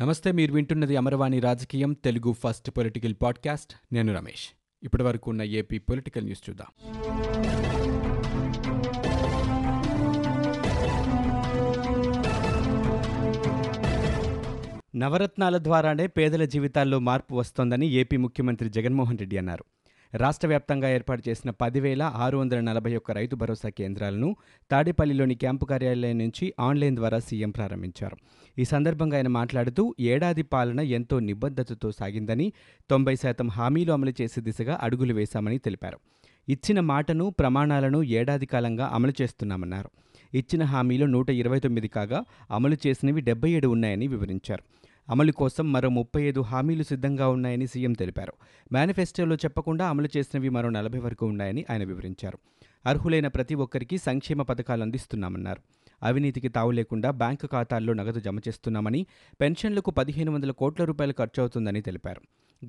నమస్తే మీరు వింటున్నది అమరవాణి రాజకీయం తెలుగు ఫస్ట్ పొలిటికల్ పాడ్కాస్ట్. నేను రమేష్. ఇప్పటి వరకు ఉన్న ఏపీ పొలిటికల్ న్యూస్ చూద్దాం. నవరత్నాల ద్వారానే పేదల జీవితాల్లో మార్పు వస్తోందని ఏపీ ముఖ్యమంత్రి జగన్మోహన్ రెడ్డి అన్నారు. రాష్ట్ర వ్యాప్తంగా ఏర్పాటు చేసిన పదివేల ఆరు వందల నలభై ఒక్క రైతు భరోసా కేంద్రాలను తాడేపల్లిలోని క్యాంపు కార్యాలయం నుంచి ఆన్లైన్ ద్వారా సీఎం ప్రారంభించారు. ఈ సందర్భంగా ఆయన మాట్లాడుతూ ఏడాది పాలన ఎంతో నిబద్ధతతో సాగిందని తొంభై శాతం హామీలు అమలు చేసే దిశగా అడుగులు వేశామని తెలిపారు. ఇచ్చిన మాటను ప్రమాణాలను ఏడాది కాలంగా అమలు చేస్తున్నామన్నారు. ఇచ్చిన హామీలు నూట ఇరవై తొమ్మిది కాగా అమలు చేసినవి డెబ్బై ఏడు ఉన్నాయని వివరించారు. అమలు కోసం మరో ముప్పై ఐదు హామీలు సిద్ధంగా ఉన్నాయని సీఎం తెలిపారు. మేనిఫెస్టోలో చెప్పకుండా అమలు చేసినవి మరో నలభై వరకు ఉన్నాయని ఆయన వివరించారు. అర్హులైన ప్రతి ఒక్కరికి సంక్షేమ పథకాలు అందిస్తున్నామన్నారు. అవినీతికి తావు లేకుండా బ్యాంకు ఖాతాల్లో నగదు జమ చేస్తున్నామని పెన్షన్లకు పదిహేను వందల కోట్ల రూపాయలు ఖర్చవుతుందని తెలిపారు.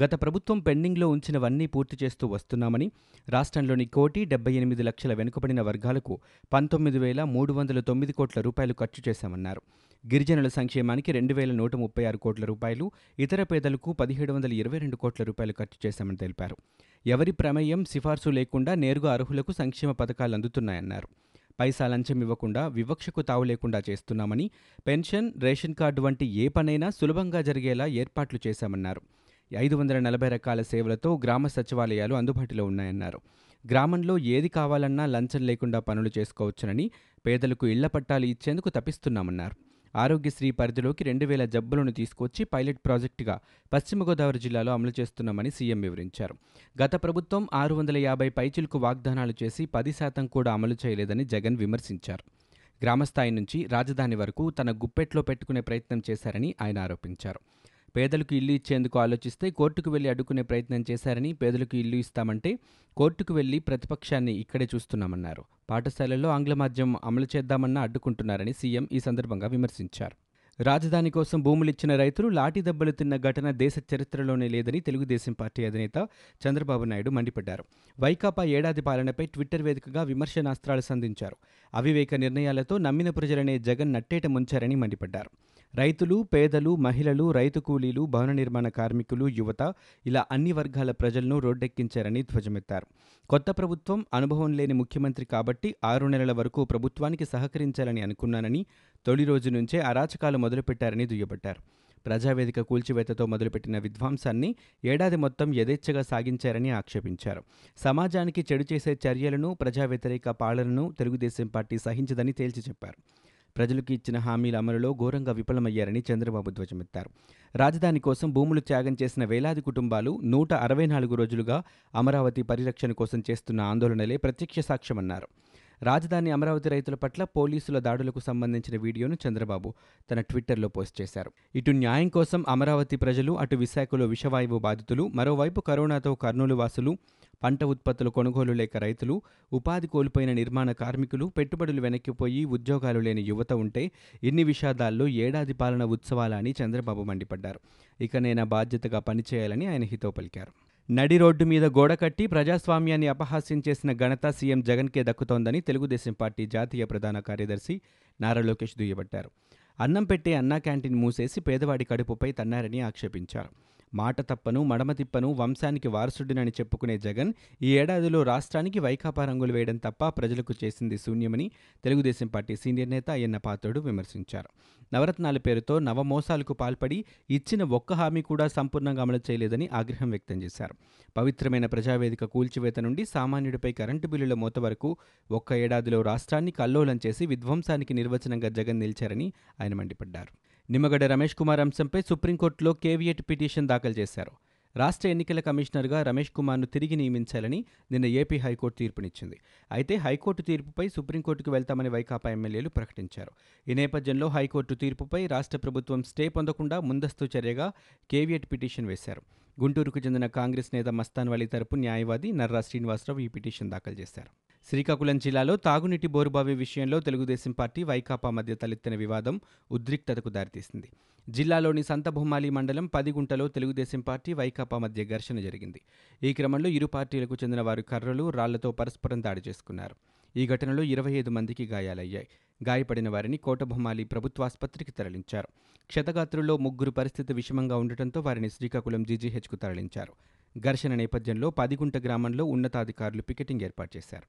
గత ప్రభుత్వం పెండింగ్లో ఉంచినవన్నీ పూర్తి చేస్తూ వస్తున్నామని రాష్ట్రంలోని కోటి డెబ్బై ఎనిమిది లక్షల వెనుకబడిన వర్గాలకు పంతొమ్మిది వేల మూడు వందల తొమ్మిది కోట్ల రూపాయలు ఖర్చు చేశామన్నారు. గిరిజనుల సంక్షేమానికి రెండు వేల నూట ముప్పై ఆరు కోట్ల రూపాయలు ఇతర పేదలకు పదిహేడు వందల ఇరవై రెండు కోట్ల రూపాయలు ఖర్చు చేశామని తెలిపారు. ఎవరి ప్రమేయం సిఫార్సు లేకుండా నేరుగా అర్హులకు సంక్షేమ పథకాలు అందుతున్నాయన్నారు. పైసా లంచం ఇవ్వకుండా వివక్షకు తావు లేకుండా చేస్తున్నామని పెన్షన్ రేషన్ కార్డు వంటి ఏ పనైనా సులభంగా జరిగేలా ఏర్పాట్లు చేశామన్నారు. ఐదు వందల నలభై రకాల సేవలతో గ్రామ సచివాలయాలు అందుబాటులో ఉన్నాయన్నారు. గ్రామంలో ఏది కావాలన్నా లంచం లేకుండా పనులు చేసుకోవచ్చునని పేదలకు ఇళ్ళ పట్టాలు ఇచ్చేందుకు తపిస్తున్నామన్నారు ఆరోగ్యశ్రీ పరిధిలోకి రెండు వేల జబ్బులను తీసుకొచ్చి పైలట్ ప్రాజెక్టుగా పశ్చిమ గోదావరి జిల్లాలో అమలు చేస్తున్నామని సీఎం వివరించారు. గత ప్రభుత్వం ఆరు వందల యాభై పైచిలకు వాగ్దానాలు చేసి పది శాతం కూడా అమలు చేయలేదని జగన్ విమర్శించారు. గ్రామస్థాయి నుంచి రాజధాని వరకు తన గుప్పెట్లో పెట్టుకునే ప్రయత్నం చేశారని ఆయన ఆరోపించారు. పేదలకు ఇల్లు ఇచ్చేందుకు ఆలోచిస్తే కోర్టుకు వెళ్ళి అడ్డుకునే ప్రయత్నం చేశారని పేదలకు ఇల్లు ఇస్తామంటే కోర్టుకు వెళ్ళి ప్రతిపక్షాన్ని ఇక్కడే చూస్తున్నామన్నారు. పాఠశాలల్లో ఆంగ్ల మాధ్యమం అమలు చేద్దామన్నా అడ్డుకుంటున్నారని సీఎం ఈ సందర్భంగా విమర్శించారు. రాజధాని కోసం భూములిచ్చిన రైతులు లాఠీ దెబ్బలు తిన్న ఘటన దేశ చరిత్రలోనే లేదని తెలుగుదేశం పార్టీ అధినేత చంద్రబాబు నాయుడు మండిపడ్డారు. వైకాపా ఏడాది పాలనపై ట్విట్టర్ వేదికగా విమర్శనాస్త్రాలు సంధించారు. అవివేక నిర్ణయాలతో నమ్మిన ప్రజలనే జగన్ నట్టేట ముంచారని మండిపడ్డారు. రైతులు పేదలు మహిళలు రైతు కూలీలు భవన నిర్మాణ కార్మికులు యువత ఇలా అన్ని వర్గాల ప్రజలను రోడ్డెక్కించారని ధ్వజమెత్తారు. కొత్త ప్రభుత్వం అనుభవం లేని ముఖ్యమంత్రి కాబట్టి ఆరు నెలల వరకు ప్రభుత్వానికి సహకరించాలని అనుకున్నానని తొలి రోజు నుంచే అరాచకాలు మొదలుపెట్టారని దుయ్యబట్టారు. ప్రజావేదిక కూల్చివేతతో మొదలుపెట్టిన విధ్వంసాన్ని ఏడాది మొత్తం యథేచ్ఛగా సాగించారని ఆక్షేపించారు. సమాజానికి చెడు చేసే చర్యలను ప్రజా వ్యతిరేక పాలనను తెలుగుదేశం పార్టీ సహించదని తేల్చి చెప్పారు. ప్రజలకు ఇచ్చిన హామీల అమలులో ఘోరంగా విఫలమయ్యారని చంద్రబాబు ధ్వజమెత్తారు. రాజధాని కోసం భూములు త్యాగం చేసిన వేలాది కుటుంబాలు నూట అరవై నాలుగు రోజులుగా అమరావతి పరిరక్షణ కోసం చేస్తున్న ఆందోళనలే ప్రత్యక్ష సాక్ష్యమన్నారు. రాజధాని అమరావతి రైతుల పట్ల పోలీసుల దాడులకు సంబంధించిన వీడియోను చంద్రబాబు తన ట్విట్టర్లో పోస్ట్ చేశారు. ఇటు న్యాయం కోసం అమరావతి ప్రజలు అటు విశాఖలో విషవాయువు బాధితులు మరోవైపు కరోనాతో కర్నూలు వాసులు పంట ఉత్పత్తుల కొనుగోలు లేక రైతులు ఉపాధి కోల్పోయిన నిర్మాణ కార్మికులు పెట్టుబడులు వెనక్కిపోయి ఉద్యోగాలు లేని యువత ఉంటే ఇన్ని విషాదాల్లో ఏడాది పాలన ఉత్సవాల అని చంద్రబాబు మండిపడ్డారు. ఇక నేను బాధ్యతగా పనిచేయాలని ఆయన హితో పలికారు. నడి రోడ్డు మీద గోడ కట్టి ప్రజాస్వామ్యాన్ని అపహాస్యం చేసిన ఘనత సీఎం జగన్కే దక్కుతోందని తెలుగుదేశం పార్టీ జాతీయ ప్రధాన కార్యదర్శి నారా లోకేష్ దుయ్యబట్టారు. అన్నం పెట్టే అన్నా క్యాంటీన్ మూసేసి పేదవాడి కడుపుపై తన్నారని ఆక్షేపించారు. మాట తప్పను మడమ తిప్పను వంశానికి వారసుడినని చెప్పుకునే జగన్ ఈ ఏడాదిలో రాష్ట్రానికి వైకాపా రంగులు వేయడం తప్ప ప్రజలకు చేసింది శూన్యమని తెలుగుదేశం పార్టీ సీనియర్ నేత అయ్యన్న పాత్రుడు విమర్శించారు. నవరత్నాల పేరుతో నవమోసాలకు పాల్పడి ఇచ్చిన ఒక్క హామీ కూడా సంపూర్ణంగా అమలు చేయలేదని ఆగ్రహం వ్యక్తం చేశారు. పవిత్రమైన ప్రజావేదిక కూల్చివేత నుండి సామాన్యుడిపై కరెంటు బిల్లుల మూత వరకు ఒక్క ఏడాదిలో రాష్ట్రాన్ని కల్లోలం చేసి విధ్వంసానికి నిర్వచనంగా జగన్ నిలిచారని ఆయన మండిపడ్డారు. నిమ్మగడ్డ రమేష్ కుమార్ అంశంపై సుప్రీంకోర్టులో కేవియట్ పిటిషన్ దాఖలు చేశారు. రాష్ట్ర ఎన్నికల కమిషనర్గా రమేష్ కుమార్ను తిరిగి నియమించాలని నిన్న ఏపీ హైకోర్టు తీర్పునిచ్చింది. అయితే హైకోర్టు తీర్పుపై సుప్రీంకోర్టుకు వెళ్తామని వైకాపా ఎమ్మెల్యేలు ప్రకటించారు. ఈ నేపథ్యంలో హైకోర్టు తీర్పుపై రాష్ట్ర ప్రభుత్వం స్టే పొందకుండా ముందస్తు చర్యగా కేవియట్ పిటిషన్ వేశారు. గుంటూరుకు చెందిన కాంగ్రెస్ నేత మస్తాన్ వలీ తరపు న్యాయవాది నర్రా శ్రీనివాసరావు ఈ పిటిషన్ దాఖలు చేశారు. శ్రీకాకుళం జిల్లాలో తాగునీటి బోరుబావి విషయంలో తెలుగుదేశం పార్టీ వైకాపా మధ్య తలెత్తిన వివాదం ఉద్రిక్తతకు దారితీసింది. జిల్లాలోని సంతభూమాలి మండలం పదిగుంటలో తెలుగుదేశం పార్టీ వైకాపా మధ్య ఘర్షణ జరిగింది. ఈ క్రమంలో ఇరు పార్టీలకు చెందిన వారు కర్రలు రాళ్ళతో పరస్పరం దాడి చేసుకున్నారు. ఈ ఘటనలో ఇరవై ఐదు మందికి గాయాలయ్యాయి. గాయపడిన వారిని కోటబొమ్మాలి ప్రభుత్వాసుపత్రికి తరలించారు. క్షతగాత్రుల్లో ముగ్గురు పరిస్థితి విషమంగా ఉండటంతో వారిని శ్రీకాకుళం జీజీహెచ్కు తరలించారు. ఘర్షణ నేపథ్యంలో పదిగుంట గ్రామంలో ఉన్నతాధికారులు పికెటింగ్ ఏర్పాటు చేశారు.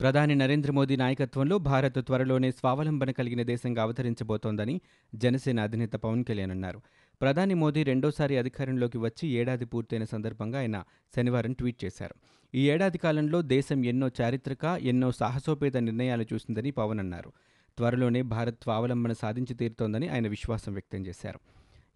ప్రధాని నరేంద్ర మోదీ నాయకత్వంలో భారత్ త్వరలోనే స్వావలంబన కలిగిన దేశంగా అవతరించబోతోందని జనసేన అధినేత పవన్ కళ్యాణ్ అన్నారు. ప్రధాని మోదీ రెండోసారి అధికారంలోకి వచ్చి ఏడాది పూర్తయిన సందర్భంగా ఆయన శనివారం ట్వీట్ చేశారు. ఈ ఏడాది కాలంలో దేశం ఎన్నో చారిత్రక ఎన్నో సాహసోపేత నిర్ణయాలు చూసిందని పవన్ అన్నారు. త్వరలోనే భారత్ స్వావలంబన సాధించి తీరుతోందని ఆయన విశ్వాసం వ్యక్తం చేశారు.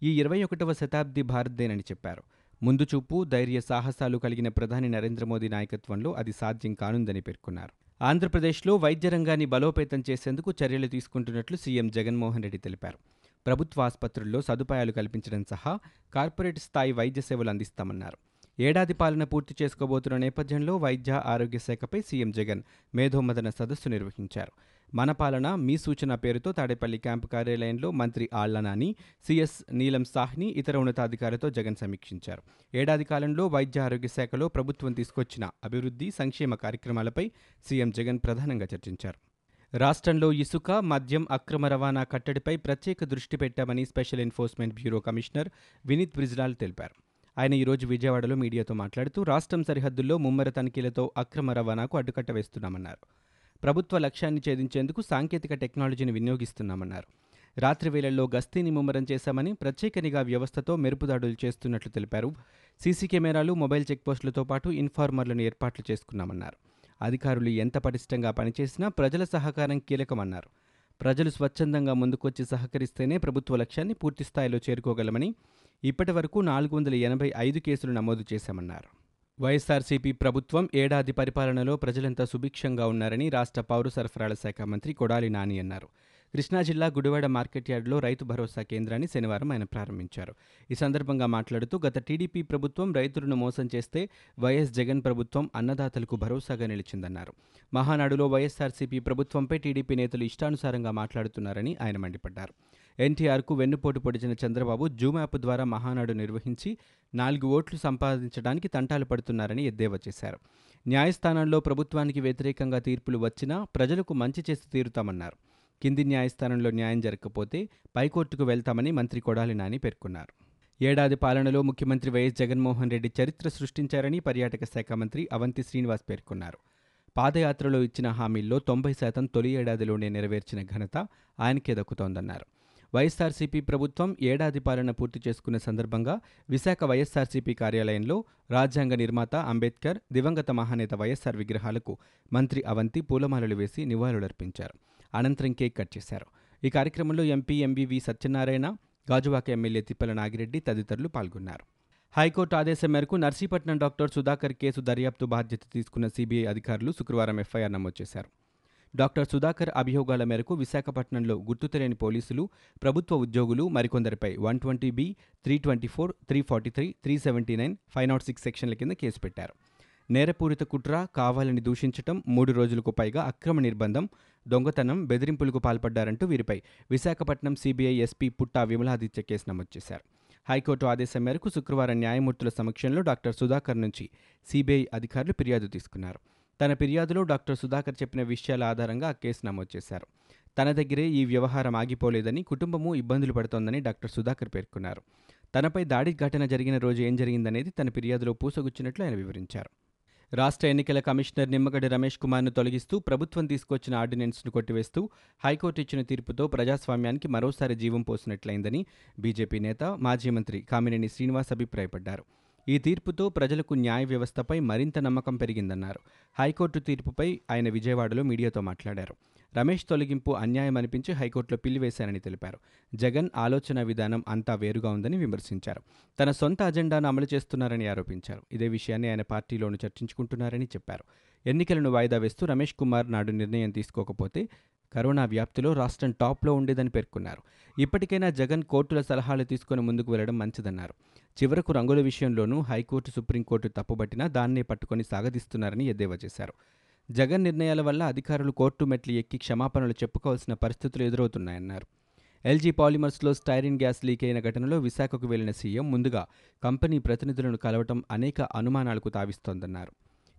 ఈ ఇరవై ఒకటవ శతాబ్ది భారత్దేనని చెప్పారు. ముందు చూపు ధైర్య సాహసాలు కలిగిన ప్రధాని నరేంద్ర మోదీ నాయకత్వంలో అది సాధ్యం కానుందని పేర్కొన్నారు. ఆంధ్రప్రదేశ్లో వైద్య రంగాన్ని బలోపేతం చేసేందుకు చర్యలు తీసుకుంటున్నట్లు సీఎం జగన్మోహన్ రెడ్డి తెలిపారు. ప్రభుత్వ ఆసుపత్రుల్లో సదుపాయాలు కల్పించడం సహా కార్పొరేట్ స్థాయి వైద్య సేవలు అందిస్తామన్నారు. ఏడాది పాలన పూర్తి చేసుకోబోతున్న నేపథ్యంలో వైద్య ఆరోగ్య శాఖపై సీఎం జగన్ మేధోమదన సదస్సు నిర్వహించారు. మన పాలన మీ సూచన పేరుతో తాడేపల్లి క్యాంపు కార్యాలయంలో మంత్రి ఆళ్ళనాని సిఎస్ నీలం సాహ్ని ఇతర ఉన్నతాధికారులతో జగన్ సమీక్షించారు. ఏడాది కాలంలో వైద్య ఆరోగ్య శాఖలో ప్రభుత్వం తీసుకొచ్చిన అభివృద్ధి సంక్షేమ కార్యక్రమాలపై సీఎం జగన్ ప్రధానంగా చర్చించారు. రాష్ట్రంలో ఇసుక మద్యం అక్రమ రవాణా కట్టడిపై ప్రత్యేక దృష్టి పెట్టామని special enforcement bureau commissioner Vineet Brijlal తెలిపారు. ఆయన ఈరోజు విజయవాడలో మీడియాతో మాట్లాడుతూ రాష్ట్రం సరిహద్దుల్లో ముమ్మర తనిఖీలతో అక్రమ రవాణాకు అడ్డుకట్ట వేస్తున్నామన్నారు. ప్రభుత్వ లక్ష్యాన్ని ఛేదించేందుకు సాంకేతిక టెక్నాలజీని వినియోగిస్తున్నామన్నారు. రాత్రి వేళల్లో గస్తీని ముమ్మరం చేశామని ప్రత్యేక నిఘా వ్యవస్థతో మెరుపుదాడులు చేస్తున్నట్లు తెలిపారు. సీసీ కెమెరాలు మొబైల్ చెక్పోస్టులతో పాటు ఇన్ఫార్మర్లను ఏర్పాట్లు చేసుకున్నామన్నారు. అధికారులు ఎంత పటిష్టంగా పనిచేసినా ప్రజల సహకారం కీలకమన్నారు. ప్రజలు స్వచ్ఛందంగా ముందుకొచ్చి సహకరిస్తేనే ప్రభుత్వ లక్ష్యాన్ని పూర్తి స్థాయిలో చేరుకోగలమని ఇప్పటి వరకు నాలుగు వందల ఎనభై ఐదు కేసులు నమోదు చేశామన్నారు. వైఎస్ఆర్సీపీ ప్రభుత్వం ఏడాది పరిపాలనలో ప్రజలంతా సుభిక్షంగా ఉన్నారని రాష్ట్ర పౌర సరఫరాల శాఖ మంత్రి కొడాలి నాని అన్నారు. కృష్ణా జిల్లా గుడివాడ మార్కెట్ యార్డులో రైతు భరోసా కేంద్రాన్ని శనివారం ఆయన ప్రారంభించారు. ఈ సందర్భంగా మాట్లాడుతూ గత టీడీపీ ప్రభుత్వం రైతులను మోసం చేస్తే వైఎస్ జగన్ ప్రభుత్వం అన్నదాతలకు భరోసాగా నిలిచిందన్నారు. మహానాడులో వైఎస్ఆర్సీపీ ప్రభుత్వంపై టీడీపీ నేతలు ఇష్టానుసారంగా మాట్లాడుతున్నారని ఆయన మండిపడ్డారు. ఎన్టీఆర్కు వెన్నుపోటు పొడిచిన చంద్రబాబు జూమ్ యాప్ ద్వారా మహానాడు నిర్వహించి నాలుగు ఓట్లు సంపాదించడానికి తంటాలు పడుతున్నారని ఎద్దేవా చేశారు. న్యాయస్థానాల్లో ప్రభుత్వానికి వ్యతిరేకంగా తీర్పులు వచ్చినా ప్రజలకు మంచి చేసి తీరుతామన్నారు. కింది న్యాయస్థానంలో న్యాయం జరగకపోతే పైకోర్టుకు వెళ్తామని మంత్రి కొడాలి నాని పేర్కొన్నారు. ఏడాది పాలనలో ముఖ్యమంత్రి వైఎస్ జగన్మోహన్ రెడ్డి చరిత్ర సృష్టించారని పర్యాటక శాఖ మంత్రి అవంతి శ్రీనివాస్ పేర్కొన్నారు. పాదయాత్రలో ఇచ్చిన హామీల్లో తొంభై శాతం తొలి ఏడాదిలోనే నెరవేర్చిన ఘనత ఆయనకే దక్కుతోందన్నారు. వైఎస్ఆర్సీపీ ప్రభుత్వం ఏడాది పాలన పూర్తి చేసుకున్న సందర్భంగా విశాఖ వైఎస్ఆర్సీపీ కార్యాలయంలో రాజ్యాంగ నిర్మాత అంబేద్కర్ దివంగత మహానేత వైఎస్ఆర్ విగ్రహాలకు మంత్రి అవంతి పూలమాలలు వేసి నివాళులర్పించారు. అనంతరం కేక్ కట్ చేశారు. ఈ కార్యక్రమంలో MP MBV Satyanarayana Gajuwaka MLA Tippala Nagireddy తదితరులు పాల్గొన్నారు. హైకోర్టు ఆదేశం మేరకు నర్సీపట్నం డాక్టర్ సుధాకర్ కేసు దర్యాప్తు బాధ్యత తీసుకున్న సీబీఐ అధికారులు శుక్రవారం ఎఫ్ఐఆర్ నమోదు చేశారు. డాక్టర్ సుధాకర్ అభియోగాల మేరకు విశాఖపట్నంలో గుర్తు తెలియని పోలీసులు ప్రభుత్వ ఉద్యోగులు మరికొందరిపై one twenty B three twenty four three forty three three seventy nine five not six సెక్షన్ల కింద కేసు పెట్టారు. నేరపూరిత కుట్ర కావాలని దూషించటం మూడు రోజులకు పైగా అక్రమ నిర్బంధం దొంగతనం బెదిరింపులకు పాల్పడ్డారంటూ వీరిపై Visakhapatnam CBI SP Putta Vimaladitya case నమోదు చేశారు. హైకోర్టు ఆదేశం మేరకు శుక్రవారం న్యాయమూర్తుల సమక్షంలో డాక్టర్ సుధాకర్ నుంచి సీబీఐ అధికారులు ఫిర్యాదు తీసుకున్నారు. తన ఫిర్యాదులో డాక్టర్ సుధాకర్ చెప్పిన విషయాల ఆధారంగా ఆ కేసు నమోదు చేశారు. తన దగ్గరే ఈ వ్యవహారం ఆగిపోలేదని కుటుంబము ఇబ్బందులు పడుతోందని డాక్టర్ సుధాకర్ పేర్కొన్నారు. తనపై దాడి ఘటన జరిగిన రోజు ఏం జరిగిందనేది తన ఫిర్యాదులో పూసగుచ్చినట్లు ఆయన వివరించారు. రాష్ట్ర ఎన్నికల కమిషనర్ నిమ్మగడ్డ రమేష్ కుమార్ను తొలగిస్తూ ప్రభుత్వం తీసుకొచ్చిన ఆర్డినెన్స్ను కొట్టివేస్తూ హైకోర్టు ఇచ్చిన తీర్పుతో ప్రజాస్వామ్యానికి మరోసారి జీవం పోసినట్లయిందని బీజేపీ నేత మాజీ మంత్రి కామినేని శ్రీనివాస్ అభిప్రాయపడ్డారు. ఈ తీర్పుతో ప్రజలకు న్యాయ వ్యవస్థపై మరింత నమ్మకం పెరిగిందన్నారు. హైకోర్టు తీర్పుపై ఆయన విజయవాడలో మీడియాతో మాట్లాడారు. రమేష్ తొలగింపు అన్యాయం అనిపించి హైకోర్టులో పిల్లివేశారని తెలిపారు. జగన్ ఆలోచన విధానం అంతా వేరుగా ఉందని విమర్శించారు. తన సొంత అజెండాను అమలు చేస్తున్నారని ఆరోపించారు. ఇదే విషయాన్ని ఆయన పార్టీలోనూ చర్చించుకుంటున్నారని చెప్పారు. ఎన్నికలను వాయిదా వేస్తూ రమేష్ కుమార్ నాడు నిర్ణయం తీసుకోకపోతే కరోనా వ్యాప్తిలో రాష్ట్రం టాప్లో ఉండేదని పేర్కొన్నారు. ఇప్పటికైనా జగన్ కోర్టుల సలహాలు తీసుకుని ముందుకు వెళ్ళడం మంచిదన్నారు. చివరకు రంగుల విషయంలోనూ హైకోర్టు సుప్రీంకోర్టు తప్పుబట్టినా దాన్నే పట్టుకొని సాగదీస్తున్నారని ఎద్దేవా చేశారు. జగన్ నిర్ణయాల వల్ల అధికారులు కోర్టు మెట్లు ఎక్కి క్షమాపణలు చెప్పుకోవాల్సిన పరిస్థితులు ఎదురవుతున్నాయన్నారు. ఎల్జీ పాలిమర్స్లో స్టైరిన్ గ్యాస్ లీక్ అయిన ఘటనలో విశాఖకు వెళ్ళిన సీఎం ముందుగా కంపెనీ ప్రతినిధులను కలవటం అనేక అనుమానాలకు తావిస్తోందన్నారు.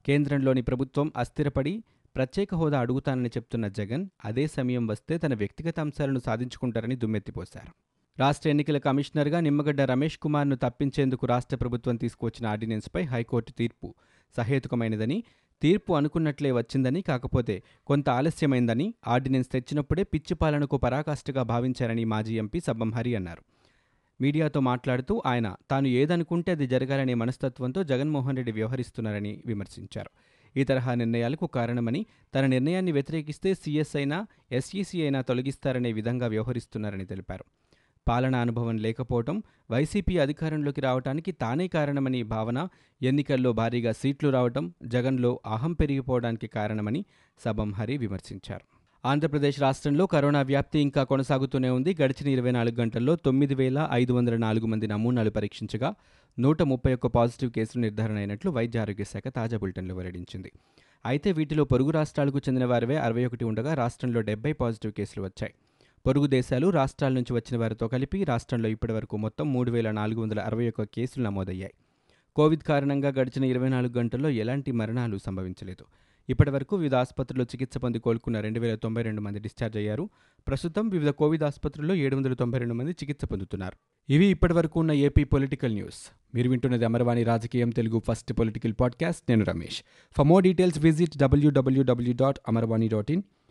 కేంద్రంలోని ప్రభుత్వం అస్థిరపడి ప్రత్యేక హోదా అడుగుతానని చెప్తున్న జగన్ అదే సమయం వస్తే తన వ్యక్తిగత అంశాలను సాధించుకుంటారని దుమ్మెత్తిపోశారు. రాష్ట్ర ఎన్నికల కమిషనర్గా నిమ్మగడ్డ రమేష్ కుమార్ను తప్పించేందుకు రాష్ట్ర ప్రభుత్వం తీసుకువచ్చిన ఆర్డినెన్స్పై హైకోర్టు తీర్పు సహేతుకమైనదని తీర్పు అనుకున్నట్లే వచ్చిందని కాకపోతే కొంత ఆలస్యమైందని ఆర్డినెన్స్ తెచ్చినప్పుడే పిచ్చి పాలనకు పరాకాష్ఠగా భావించారని మాజీ ఎంపీ సబ్బం హరి అన్నారు. మీడియాతో మాట్లాడుతూ ఆయన తాను ఏదనుకుంటే అది జరగాలనే మనస్తత్వంతో జగన్మోహన్ రెడ్డి వ్యవహరిస్తున్నారని విమర్శించారు. ఈ తరహా నిర్ణయాలకు కారణమని తన నిర్ణయాన్ని వ్యతిరేకిస్తే సీఎస్ అయినా ఎస్ఈసీ అయినా తొలగిస్తారనే విధంగా వ్యవహరిస్తున్నారని తెలిపారు. పాలనా అనుభవం లేకపోవటం వైసీపీ అధికారంలోకి రావటానికి తానే కారణమని భావన ఎన్నికల్లో భారీగా సీట్లు రావటం జగన్లో అహం పెరిగిపోవడానికి కారణమని సబం హరి విమర్శించారు. ఆంధ్రప్రదేశ్ రాష్ట్రంలో కరోనా వ్యాప్తి ఇంకా కొనసాగుతూనే ఉంది. గడిచిన ఇరవై నాలుగు గంటల్లో తొమ్మిది వేల ఐదు వందల నాలుగు మంది నమూనాలు పరీక్షించగా నూట ముప్పై ఒక్క పాజిటివ్ కేసులు నిర్ధారణ అయినట్లు వైద్య ఆరోగ్య శాఖ తాజా బులెటిన్లో వెల్లడించింది. అయితే వీటిలో పొరుగు రాష్ట్రాలకు చెందిన వారివే అరవై ఒకటి ఉండగా రాష్ట్రంలో డెబ్బై పాజిటివ్ కేసులు వచ్చాయి. పొరుగు దేశాలు రాష్ట్రాల నుంచి వచ్చిన వారితో కలిపి రాష్ట్రంలో ఇప్పటివరకు మొత్తం మూడు వేల నాలుగు వందల అరవై ఒక్క కేసులు నమోదయ్యాయి. కోవిడ్ కారణంగా గడిచిన ఇరవై నాలుగు గంటల్లో ఎలాంటి మరణాలు సంభవించలేదు. ఇప్పటివరకు వివిధ ఆసుపత్రుల్లో చికిత్స పొంది కోలుకున్న రెండు వేల తొంభై రెండు మంది డిశ్చార్జ్ అయ్యారు. ప్రస్తుతం వివిధ కోవిడ్ ఆసుపత్రుల్లో ఏడు వందల తొంభై రెండు మంది చికిత్స పొందుతున్నారు. ఇవి ఇప్పటివరకు ఉన్న ఏపీ పొలిటికల్ న్యూస్. మీరు వింటున్నది అమరవాణి రాజకీయం తెలుగు ఫస్ట్ పొలిటికల్ పాడ్కాస్ట్. నేను Ramesh. For more details visit WWW dot Amarvani dot in.